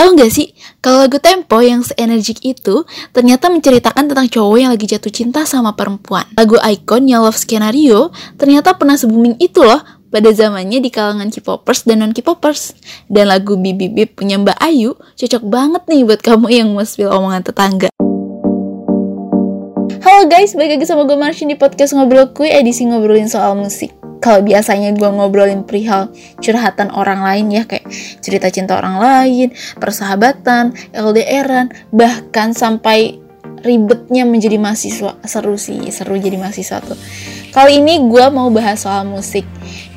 Tahu gak sih, kalau lagu Tempo yang seenergik itu ternyata menceritakan tentang cowok yang lagi jatuh cinta sama perempuan. Lagu Icon yang Love Scenario ternyata pernah se-booming itu loh pada zamannya di kalangan K-popers dan non K-popers. Dan lagu Bibi Bib punya Mbak Ayu cocok banget nih buat kamu yang mau spill omongan tetangga. Halo guys, balik lagi sama gue Marshin di podcast Ngobrol Kui edisi ngobrolin soal musik. Kalau biasanya gue ngobrolin perihal curhatan orang lain ya kayak cerita cinta orang lain, persahabatan, LDRan, bahkan sampai ribetnya menjadi mahasiswa. Seru sih seru jadi mahasiswa tuh. Kali ini gue mau bahas soal musik.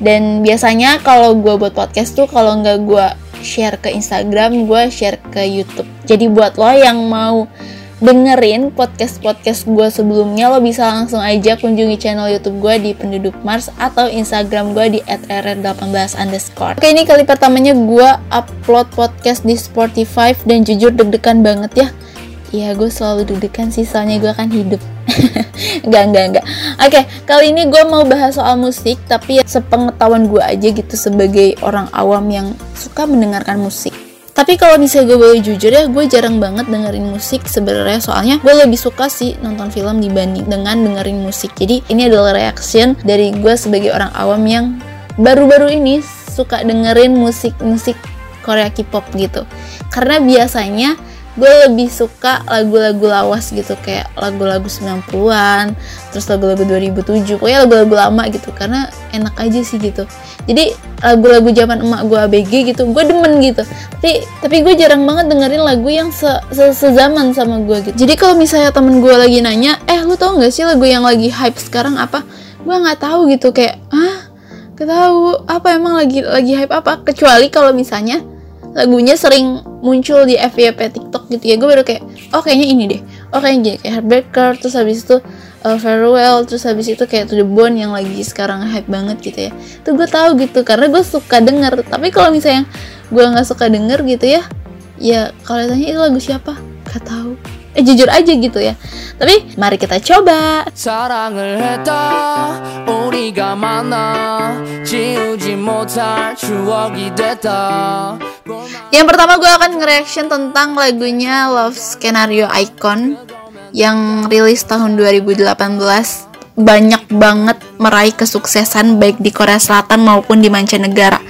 Dan biasanya kalau gue buat podcast tuh kalau nggak gue share ke Instagram gue share ke YouTube. Jadi buat lo yang mau dengerin podcast-podcast gue sebelumnya lo bisa langsung aja kunjungi channel YouTube gue di penduduk Mars atau Instagram gue di @rr18 underscore. Oke ini kali pertamanya gue upload podcast di Spotify dan jujur deg-degan banget ya. Iya gue selalu deg-degan sih soalnya gue akan hidup. enggak enggak enggak. Oke kali ini gue mau bahas soal musik tapi ya sepengetahuan gue aja gitu sebagai orang awam yang suka mendengarkan musik. Tapi kalau misalnya gue boleh jujur ya, gue jarang banget dengerin musik sebenarnya soalnya gue lebih suka sih nonton film dibanding dengan dengerin musik. Jadi ini adalah reaction dari gue sebagai orang awam yang baru-baru ini suka dengerin musik-musik Korea K-pop gitu. Karena biasanya gue lebih suka lagu-lagu lawas gitu kayak lagu-lagu 90-an terus lagu-lagu 2007 pokoknya lagu-lagu lama gitu karena enak aja sih gitu. Jadi lagu-lagu zaman emak gue ABG gitu gue demen gitu. Tapi tapi gue jarang banget dengerin lagu yang se, se sezaman sama gue gitu. Jadi kalau misalnya temen gue lagi nanya eh lu tau gak sih lagu yang lagi hype sekarang apa? Gue nggak tahu gitu kayak ah ketahu apa emang lagi lagi hype apa? Kecuali kalau misalnya lagunya sering muncul di FYP TikTok gitu ya. Gue baru kayak oh kayaknya ini deh. Oh kayaknya gini kayak Heartbreaker terus habis itu uh, Farewell terus habis itu kayak To The Bone yang lagi sekarang hype banget gitu ya. Tuh gue tahu gitu karena gue suka denger. Tapi kalau misalnya gue nggak suka denger gitu ya ya kalau tanya itu lagu siapa? Gak tahu. Eh jujur aja gitu ya. Tapi mari kita coba yang pertama gue akan nge-reaction tentang lagunya Love Scenario Icon yang rilis tahun 2018 banyak banget meraih kesuksesan baik di Korea Selatan maupun di mancanegara.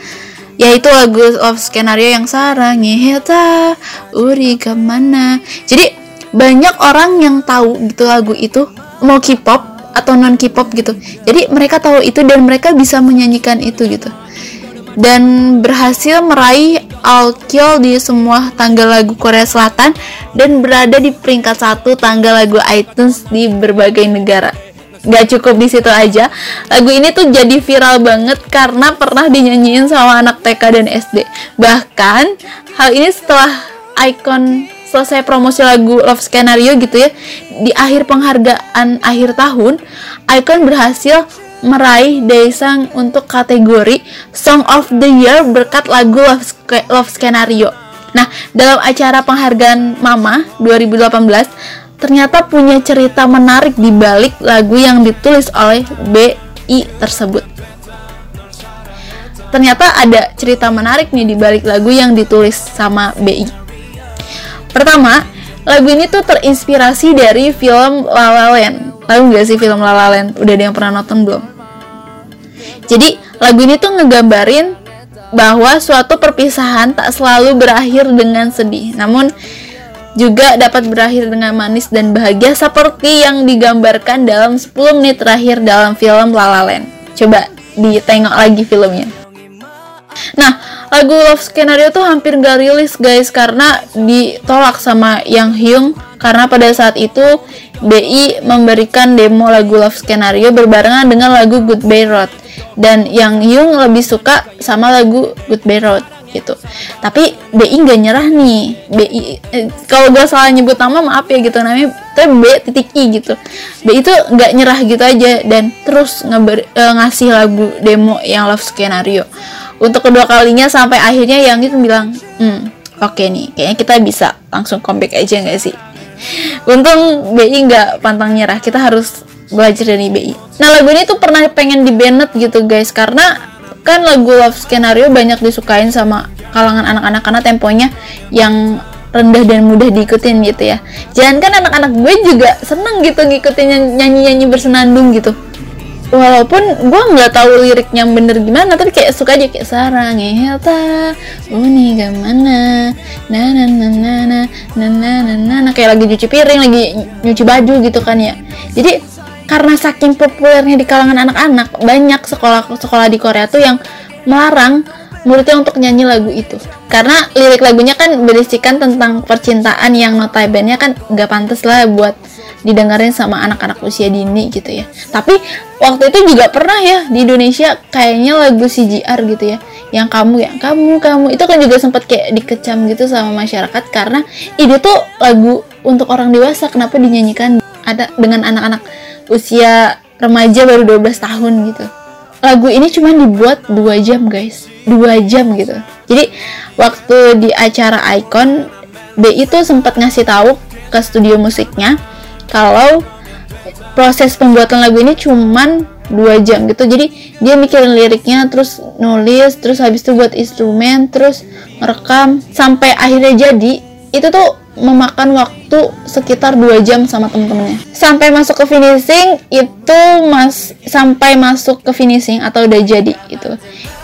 Yaitu lagu Love Scenario yang sarang heta uri ke mana? Jadi banyak orang yang tahu gitu lagu itu mau K-pop atau non K-pop gitu jadi mereka tahu itu dan mereka bisa menyanyikan itu gitu dan berhasil meraih Alkyol di semua tanggal lagu Korea Selatan dan berada di peringkat satu tanggal lagu iTunes di berbagai negara. Gak cukup di situ aja, lagu ini tuh jadi viral banget karena pernah dinyanyiin sama anak TK dan SD. Bahkan hal ini setelah Icon selesai promosi lagu Love Scenario gitu ya di akhir penghargaan akhir tahun Icon berhasil meraih Daesang untuk kategori Song of the Year berkat lagu Love, Love Scenario Nah, dalam acara penghargaan Mama 2018 ternyata punya cerita menarik di balik lagu yang ditulis oleh BI tersebut. Ternyata ada cerita menarik nih di balik lagu yang ditulis sama BI. Pertama, lagu ini tuh terinspirasi dari film La La Land. Tahu nggak sih film La La Land? Udah ada yang pernah nonton belum? Jadi lagu ini tuh ngegambarin bahwa suatu perpisahan tak selalu berakhir dengan sedih, namun juga dapat berakhir dengan manis dan bahagia seperti yang digambarkan dalam 10 menit terakhir dalam film La La Land. Coba ditengok lagi filmnya. Nah, lagu Love Scenario tuh hampir gak rilis guys karena ditolak sama Yang Hyung karena pada saat itu BI memberikan demo lagu Love Scenario berbarengan dengan lagu Goodbye Road dan Yang Hyung lebih suka sama lagu Goodbye Road gitu. Tapi BI nggak nyerah nih. BI eh, kalau gue salah nyebut nama maaf ya gitu namanya tapi B titik I gitu. BI itu nggak nyerah gitu aja dan terus ngeber, eh, ngasih lagu demo yang Love Scenario untuk kedua kalinya sampai akhirnya yang itu bilang hmm oke okay nih kayaknya kita bisa langsung comeback aja nggak sih? Untung BI nggak pantang nyerah kita harus belajar dari BI nah lagu ini tuh pernah pengen di banned gitu guys karena kan lagu Love Scenario banyak disukain sama kalangan anak-anak karena temponya yang rendah dan mudah diikutin gitu ya. Jangan kan anak-anak gue juga seneng gitu ngikutin nyanyi-nyanyi bersenandung gitu walaupun gue nggak tahu liriknya bener gimana tapi kayak suka aja kayak sarang ta uni gimana na na na na na na na na na na kayak lagi cuci piring lagi nyuci baju gitu kan ya jadi karena saking populernya di kalangan anak-anak banyak sekolah-sekolah di Korea tuh yang melarang muridnya untuk nyanyi lagu itu karena lirik lagunya kan berisikan tentang percintaan yang notabene kan nggak pantas lah buat didengarin sama anak-anak usia dini gitu ya. Tapi waktu itu juga pernah ya di Indonesia kayaknya lagu CGR gitu ya yang kamu ya kamu kamu. Itu kan juga sempat kayak dikecam gitu sama masyarakat karena itu tuh lagu untuk orang dewasa kenapa dinyanyikan ada dengan anak-anak usia remaja baru 12 tahun gitu. Lagu ini cuma dibuat dua jam guys. Dua jam gitu. Jadi waktu di acara Icon B itu sempat ngasih tahu ke studio musiknya kalau proses pembuatan lagu ini cuman dua jam gitu. Jadi dia mikirin liriknya terus nulis terus habis itu buat instrumen terus merekam. Sampai akhirnya jadi itu tuh memakan waktu sekitar dua jam sama temen-temennya. Sampai masuk ke finishing itu mas sampai masuk ke finishing atau udah jadi itu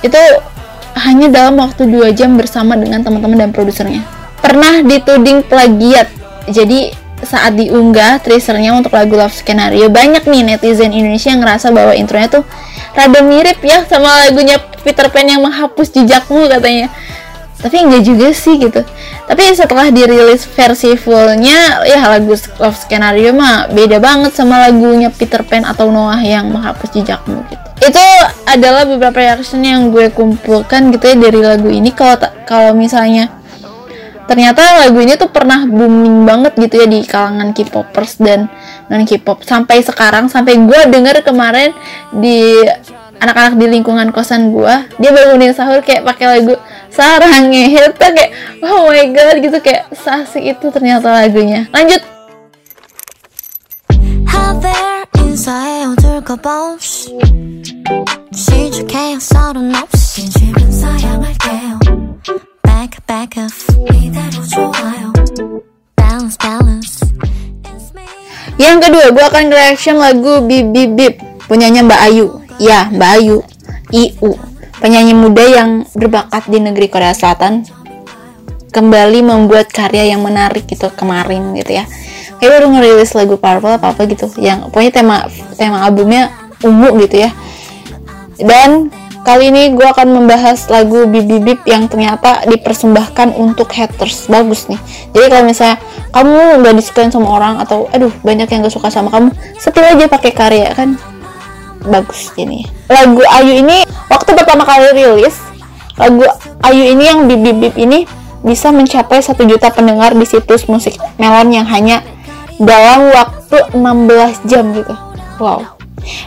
itu hanya dalam waktu dua jam bersama dengan teman-teman dan produsernya. Pernah dituding plagiat. Jadi saat diunggah teasernya untuk lagu Love Scenario banyak nih netizen Indonesia yang ngerasa bahwa intronya tuh rada mirip ya sama lagunya Peter Pan yang menghapus jejakmu katanya. Tapi enggak juga sih gitu. Tapi setelah dirilis versi fullnya ya lagu Love Scenario mah beda banget sama lagunya Peter Pan atau Noah yang menghapus jejakmu gitu. Itu adalah beberapa reaction yang gue kumpulkan gitu ya dari lagu ini. Kalau kalau misalnya ternyata lagu ini tuh pernah booming banget gitu ya di kalangan K-popers dan non K-pop sampai sekarang sampai gue denger kemarin di anak-anak di lingkungan kosan gue dia bangunin sahur kayak pakai lagu sarang ngehet kayak oh my god gitu kayak sasik itu ternyata lagunya. Lanjut back back off 이대로 좋아요 balance balance yang kedua gue akan reaction lagu Bip Bip Bip punyanya Mbak Ayu ya Mbak Ayu IU penyanyi muda yang berbakat di negeri Korea Selatan kembali membuat karya yang menarik gitu kemarin gitu ya kayak baru ngerilis lagu Purple apa apa gitu yang pokoknya tema tema albumnya ungu gitu ya dan Kali ini gue akan membahas lagu Bibi Bip yang ternyata dipersembahkan untuk haters. Bagus nih. Jadi kalau misalnya kamu udah disukain sama orang atau aduh banyak yang gak suka sama kamu, setel aja pakai karya kan. Bagus ini. Lagu Ayu ini waktu pertama kali rilis, lagu Ayu ini yang Bibi Bip ini bisa mencapai 1 juta pendengar di situs musik Melon yang hanya dalam waktu 16 jam gitu. Wow.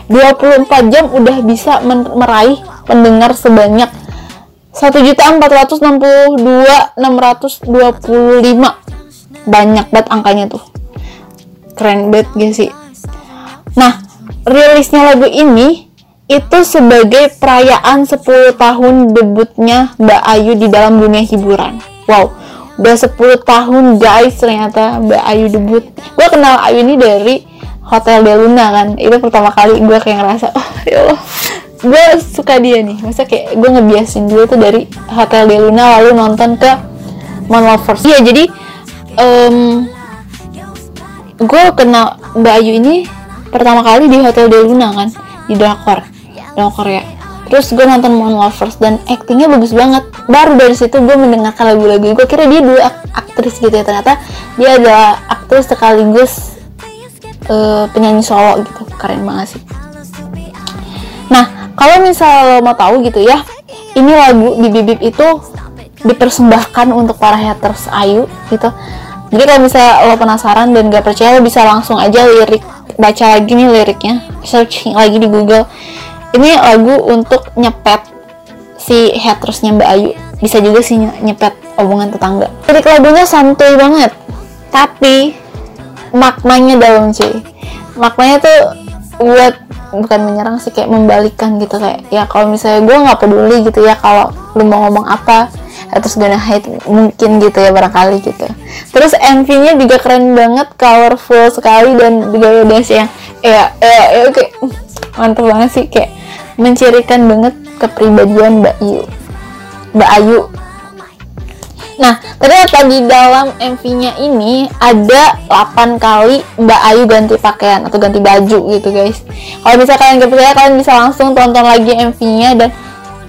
24 jam udah bisa meraih pendengar sebanyak 1.462.625 banyak banget angkanya tuh. Keren banget gak sih? Nah rilisnya lagu ini itu sebagai perayaan 10 tahun debutnya Mbak Ayu di dalam dunia hiburan. Wow udah 10 tahun guys ternyata Mbak Ayu debut. Gue kenal Ayu ini dari Hotel de Luna kan. Itu pertama kali gue kayak ngerasa oh ya Allah. Gue suka dia nih. Masa kayak gue ngebiasin dulu tuh dari Hotel de Luna lalu nonton ke Mon Lovers. Iya jadi um, gue kenal Mbak Ayu ini pertama kali di Hotel de Luna kan di drakor. Drakor ya. Terus gue nonton Mon Lovers dan aktingnya bagus banget. Baru dari situ gue mendengarkan lagu-lagu. Gue kira dia dua aktris gitu ya. Ternyata dia ada aktris sekaligus uh, penyanyi solo gitu keren banget sih. Nah kalau misalnya lo mau tahu gitu ya ini lagu di itu dipersembahkan untuk para haters Ayu gitu. Jadi kalau misalnya lo penasaran dan gak percaya lo bisa langsung aja lirik baca lagi nih liriknya. Searching lagi di Google. Ini lagu untuk nyepet si hatersnya Mbak Ayu. Bisa juga sih nyepet omongan tetangga. Lirik lagunya santuy banget. Tapi maknanya dalam sih maknanya tuh buat bukan menyerang sih kayak membalikan gitu kayak ya kalau misalnya gue nggak peduli gitu ya kalau lu mau ngomong apa terus gonna hide mungkin gitu ya barangkali gitu. Terus MV-nya juga keren banget colorful sekali dan gaya dance yang ya ya, ya oke. Mantep banget sih kayak mencirikan banget kepribadian Mbak Ayu Mbak Ayu Nah, ternyata di dalam MV-nya ini ada 8 kali Mbak Ayu ganti pakaian atau ganti baju gitu guys. Kalau bisa kalian gak percaya, kalian bisa langsung tonton lagi MV-nya dan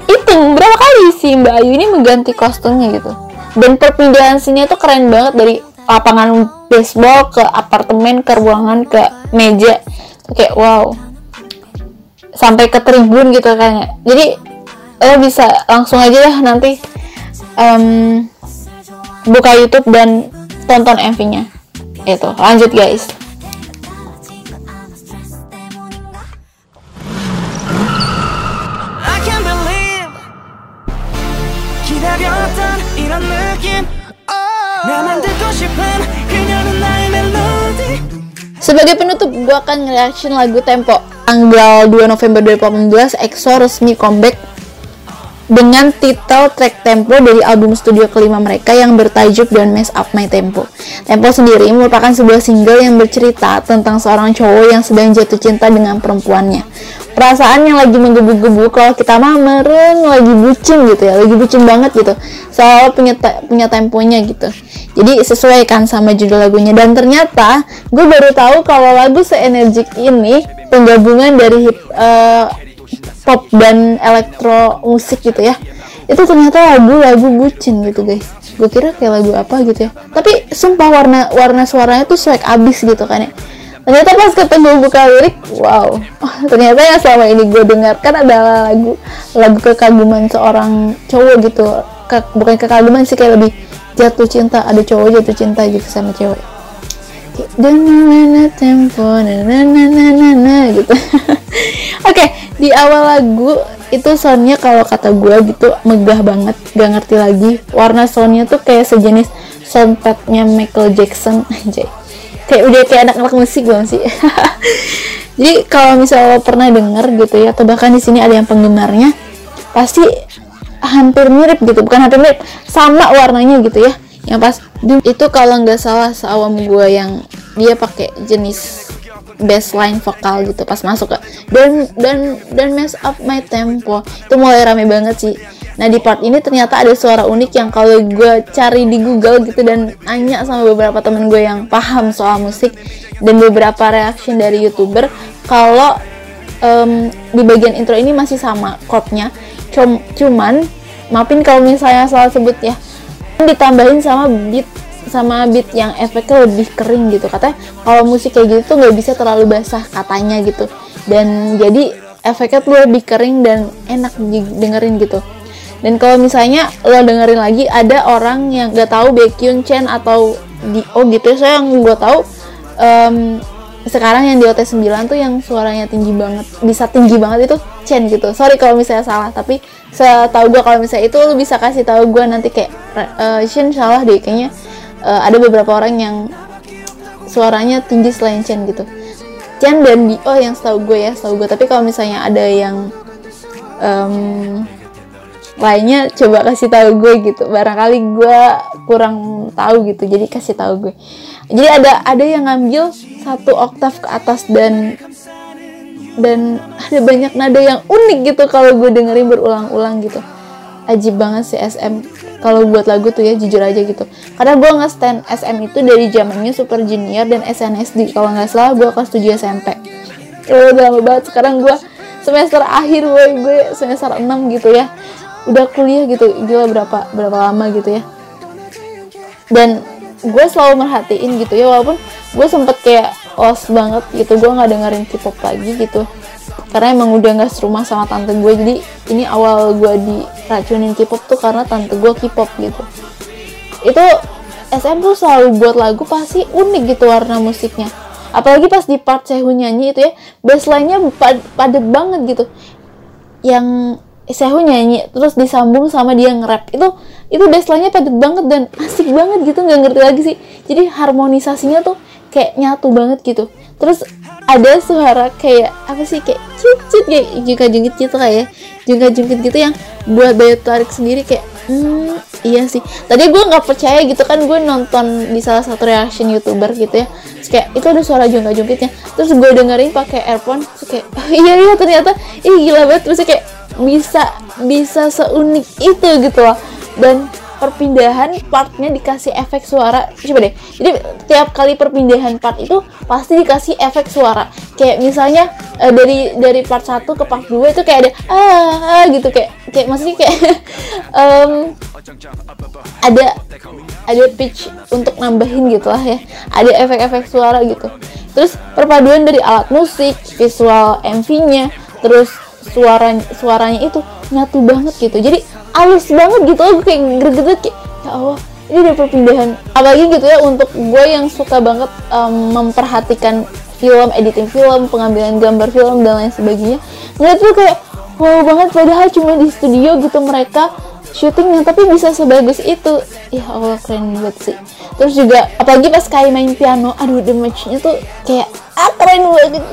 hitung berapa kali sih Mbak Ayu ini mengganti kostumnya gitu. Dan perpindahan sini tuh keren banget dari lapangan baseball ke apartemen ke ruangan ke meja. Kayak wow. Sampai ke tribun gitu kayaknya. Jadi lo bisa langsung aja ya nanti um, buka YouTube dan tonton MV-nya. Itu, lanjut guys. Sebagai penutup, gue akan reaction lagu Tempo. Tanggal 2 November 2018, EXO resmi comeback dengan titel track Tempo dari album studio kelima mereka yang bertajuk Don't Mess Up My Tempo. Tempo sendiri merupakan sebuah single yang bercerita tentang seorang cowok yang sedang jatuh cinta dengan perempuannya. Perasaan yang lagi menggebu-gebu kalau kita mah lagi bucin gitu ya, lagi bucin banget gitu. Selalu punya punya temponya gitu. Jadi sesuai kan sama judul lagunya dan ternyata gue baru tahu kalau lagu seenergik ini penggabungan dari hip, uh, pop dan elektro musik gitu ya. Itu ternyata lagu-lagu bucin gitu guys. Gue kira kayak lagu apa gitu ya. Tapi sumpah warna warna suaranya tuh swag abis gitu kan ya. Ternyata pas ketemu buka lirik wow. Oh, ternyata yang selama ini gue dengarkan adalah lagu lagu kekaguman seorang cowok gitu. Ke, bukan kekaguman sih kayak lebih jatuh cinta ada cowok jatuh cinta gitu sama cewek dan mana tempo na na na na na gitu. Oke okay, di awal lagu itu soundnya kalau kata gue gitu megah banget gak ngerti lagi. Warna soundnya tuh kayak sejenis soundpadnya Michael Jackson. Aja kayak udah kayak anak-anak musik banget sih? Jadi kalau misalnya lo pernah denger gitu ya atau bahkan di sini ada yang penggemarnya pasti hampir mirip gitu. Bukan hampir mirip sama warnanya gitu ya yang pas itu kalau nggak salah seawam gue yang dia pakai jenis bassline vokal gitu pas masuk ke dan dan dan mess up my tempo. Itu mulai rame banget sih. Nah di part ini ternyata ada suara unik yang kalau gue cari di Google gitu dan nanya sama beberapa temen gue yang paham soal musik dan beberapa reaction dari youtuber kalau um, di bagian intro ini masih sama chordnya. Cum, cuman maafin kalau misalnya salah sebut ya ditambahin sama beat sama beat yang efeknya lebih kering gitu. Katanya kalau musik kayak gitu tuh nggak bisa terlalu basah katanya gitu. Dan jadi efeknya tuh lebih kering dan enak dengerin gitu. Dan kalau misalnya lo dengerin lagi ada orang yang nggak tahu Baekhyun Chen atau Dio gitu. Saya yang gue tahu um, sekarang yang di OT9 tuh yang suaranya tinggi banget bisa tinggi banget itu Chen gitu. Sorry kalau misalnya salah tapi setahu gue kalau misalnya itu lo bisa kasih tahu gue nanti kayak uh, Shin salah deh kayaknya uh, ada beberapa orang yang suaranya tinggi selain Chen gitu. Chen dan Dio yang setahu gue ya setahu gue tapi kalau misalnya ada yang um, lainnya coba kasih tahu gue gitu. Barangkali gue kurang tahu gitu jadi kasih tahu gue jadi ada ada yang ngambil satu oktav ke atas dan dan ada banyak nada yang unik gitu kalau gue dengerin berulang-ulang gitu. Ajib banget sih SM kalau buat lagu tuh ya jujur aja gitu. Karena gue nggak stand SM itu dari zamannya Super Junior dan SNSD kalau nggak salah gue kelas 7 SMP oh, udah lama banget. Sekarang gue semester akhir gue gue semester 6 gitu ya. Udah kuliah gitu. Gila berapa berapa lama gitu ya. Dan gue selalu merhatiin gitu ya walaupun gue sempet kayak os banget gitu gue nggak dengerin K-pop lagi gitu. Karena emang udah nggak serumah sama tante gue jadi ini awal gue diracunin K-pop tuh karena tante gue K-pop gitu. Itu SM tuh selalu buat lagu pasti unik gitu warna musiknya. Apalagi pas di part Sehun nyanyi itu ya bassline-nya pad padet banget gitu. Yang Sehu nyanyi terus disambung sama dia nge-rap. Itu itu baseline-nya padat banget dan asik banget gitu nggak ngerti lagi sih. Jadi harmonisasinya tuh kayak nyatu banget gitu. Terus ada suara kayak apa sih kayak cut kayak jungkat jungkit gitu kayak jungkat jungkit gitu yang buat daya tarik sendiri kayak hmm iya sih. Tadi gue nggak percaya gitu kan gue nonton di salah satu reaction youtuber gitu ya. Terus kayak itu ada suara jongkak jongkitnya terus gue dengerin pakai earphone terus kayak oh, iya iya ternyata ih gila banget. Terus kayak bisa bisa seunik itu gitu loh. Dan perpindahan partnya dikasih efek suara. Coba deh. Jadi tiap kali perpindahan part itu pasti dikasih efek suara. Kayak misalnya uh, dari dari part 1 ke part 2 itu kayak ada ah, ah gitu. Kayak kayak maksudnya kayak um, ada ada pitch untuk nambahin gitu lah ya. Ada efek-efek suara gitu. Terus perpaduan dari alat musik visual MV-nya terus suara suaranya itu nyatu banget gitu. Jadi halus banget gitu aku kayak greget kayak ya Allah ini udah perpindahan. Apalagi gitu ya untuk gue yang suka banget um, memperhatikan film editing film pengambilan gambar film dan lain sebagainya ngeliat tuh kayak wow banget padahal cuma di studio gitu mereka syutingnya tapi bisa sebagus itu. Ya Allah keren banget sih. Terus juga apalagi pas kayak main piano aduh matchnya tuh kayak ah keren banget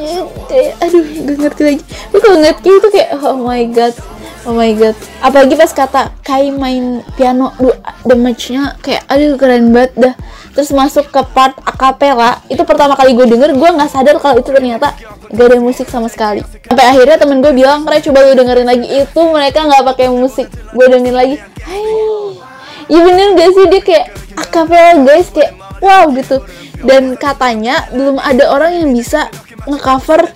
kayak aduh gak ngerti lagi. Tapi kalau ngeliat kayak itu kayak oh my god Oh my god. Apalagi pas kata Kai main piano, duh, matchnya kayak aduh keren banget dah. Terus masuk ke part akapela, itu pertama kali gue denger, gue nggak sadar kalau itu ternyata gak ada musik sama sekali. Sampai akhirnya temen gue bilang, keren coba lu dengerin lagi itu mereka nggak pakai musik. Gue dengerin lagi, hai, ya bener gak sih dia kayak akapela guys kayak wow gitu. Dan katanya belum ada orang yang bisa ngecover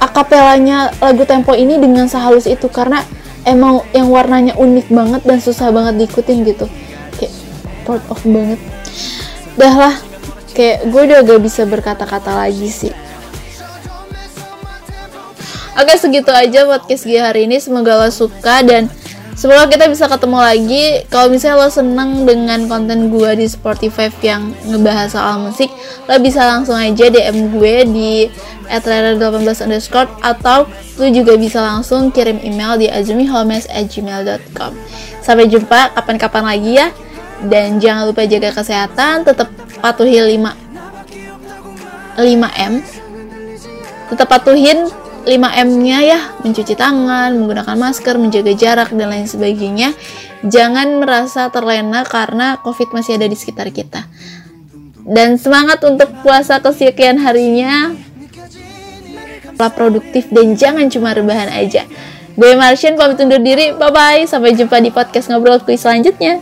akapelanya lagu tempo ini dengan sehalus itu karena emang yang warnanya unik banget dan susah banget diikutin gitu. Kayak part of banget. Dah lah kayak gue udah gak bisa berkata-kata lagi sih. Oke segitu aja podcast gue hari ini. Semoga lo suka dan Semoga kita bisa ketemu lagi. Kalau misalnya lo seneng dengan konten gue di Spotify yang ngebahas soal musik, lo bisa langsung aja DM gue di @rara18 underscore atau lo juga bisa langsung kirim email di azumihomes@gmail.com. Sampai jumpa kapan-kapan lagi ya. Dan jangan lupa jaga kesehatan, tetap patuhi 5 5M. Tetap patuhin 5M-nya ya, mencuci tangan, menggunakan masker, menjaga jarak, dan lain sebagainya. Jangan merasa terlena karena COVID masih ada di sekitar kita. Dan semangat untuk puasa kesekian harinya. Tetap produktif dan jangan cuma rebahan aja. Gue Martian pamit undur diri. Bye-bye. Sampai jumpa di podcast Ngobrol Kuis selanjutnya.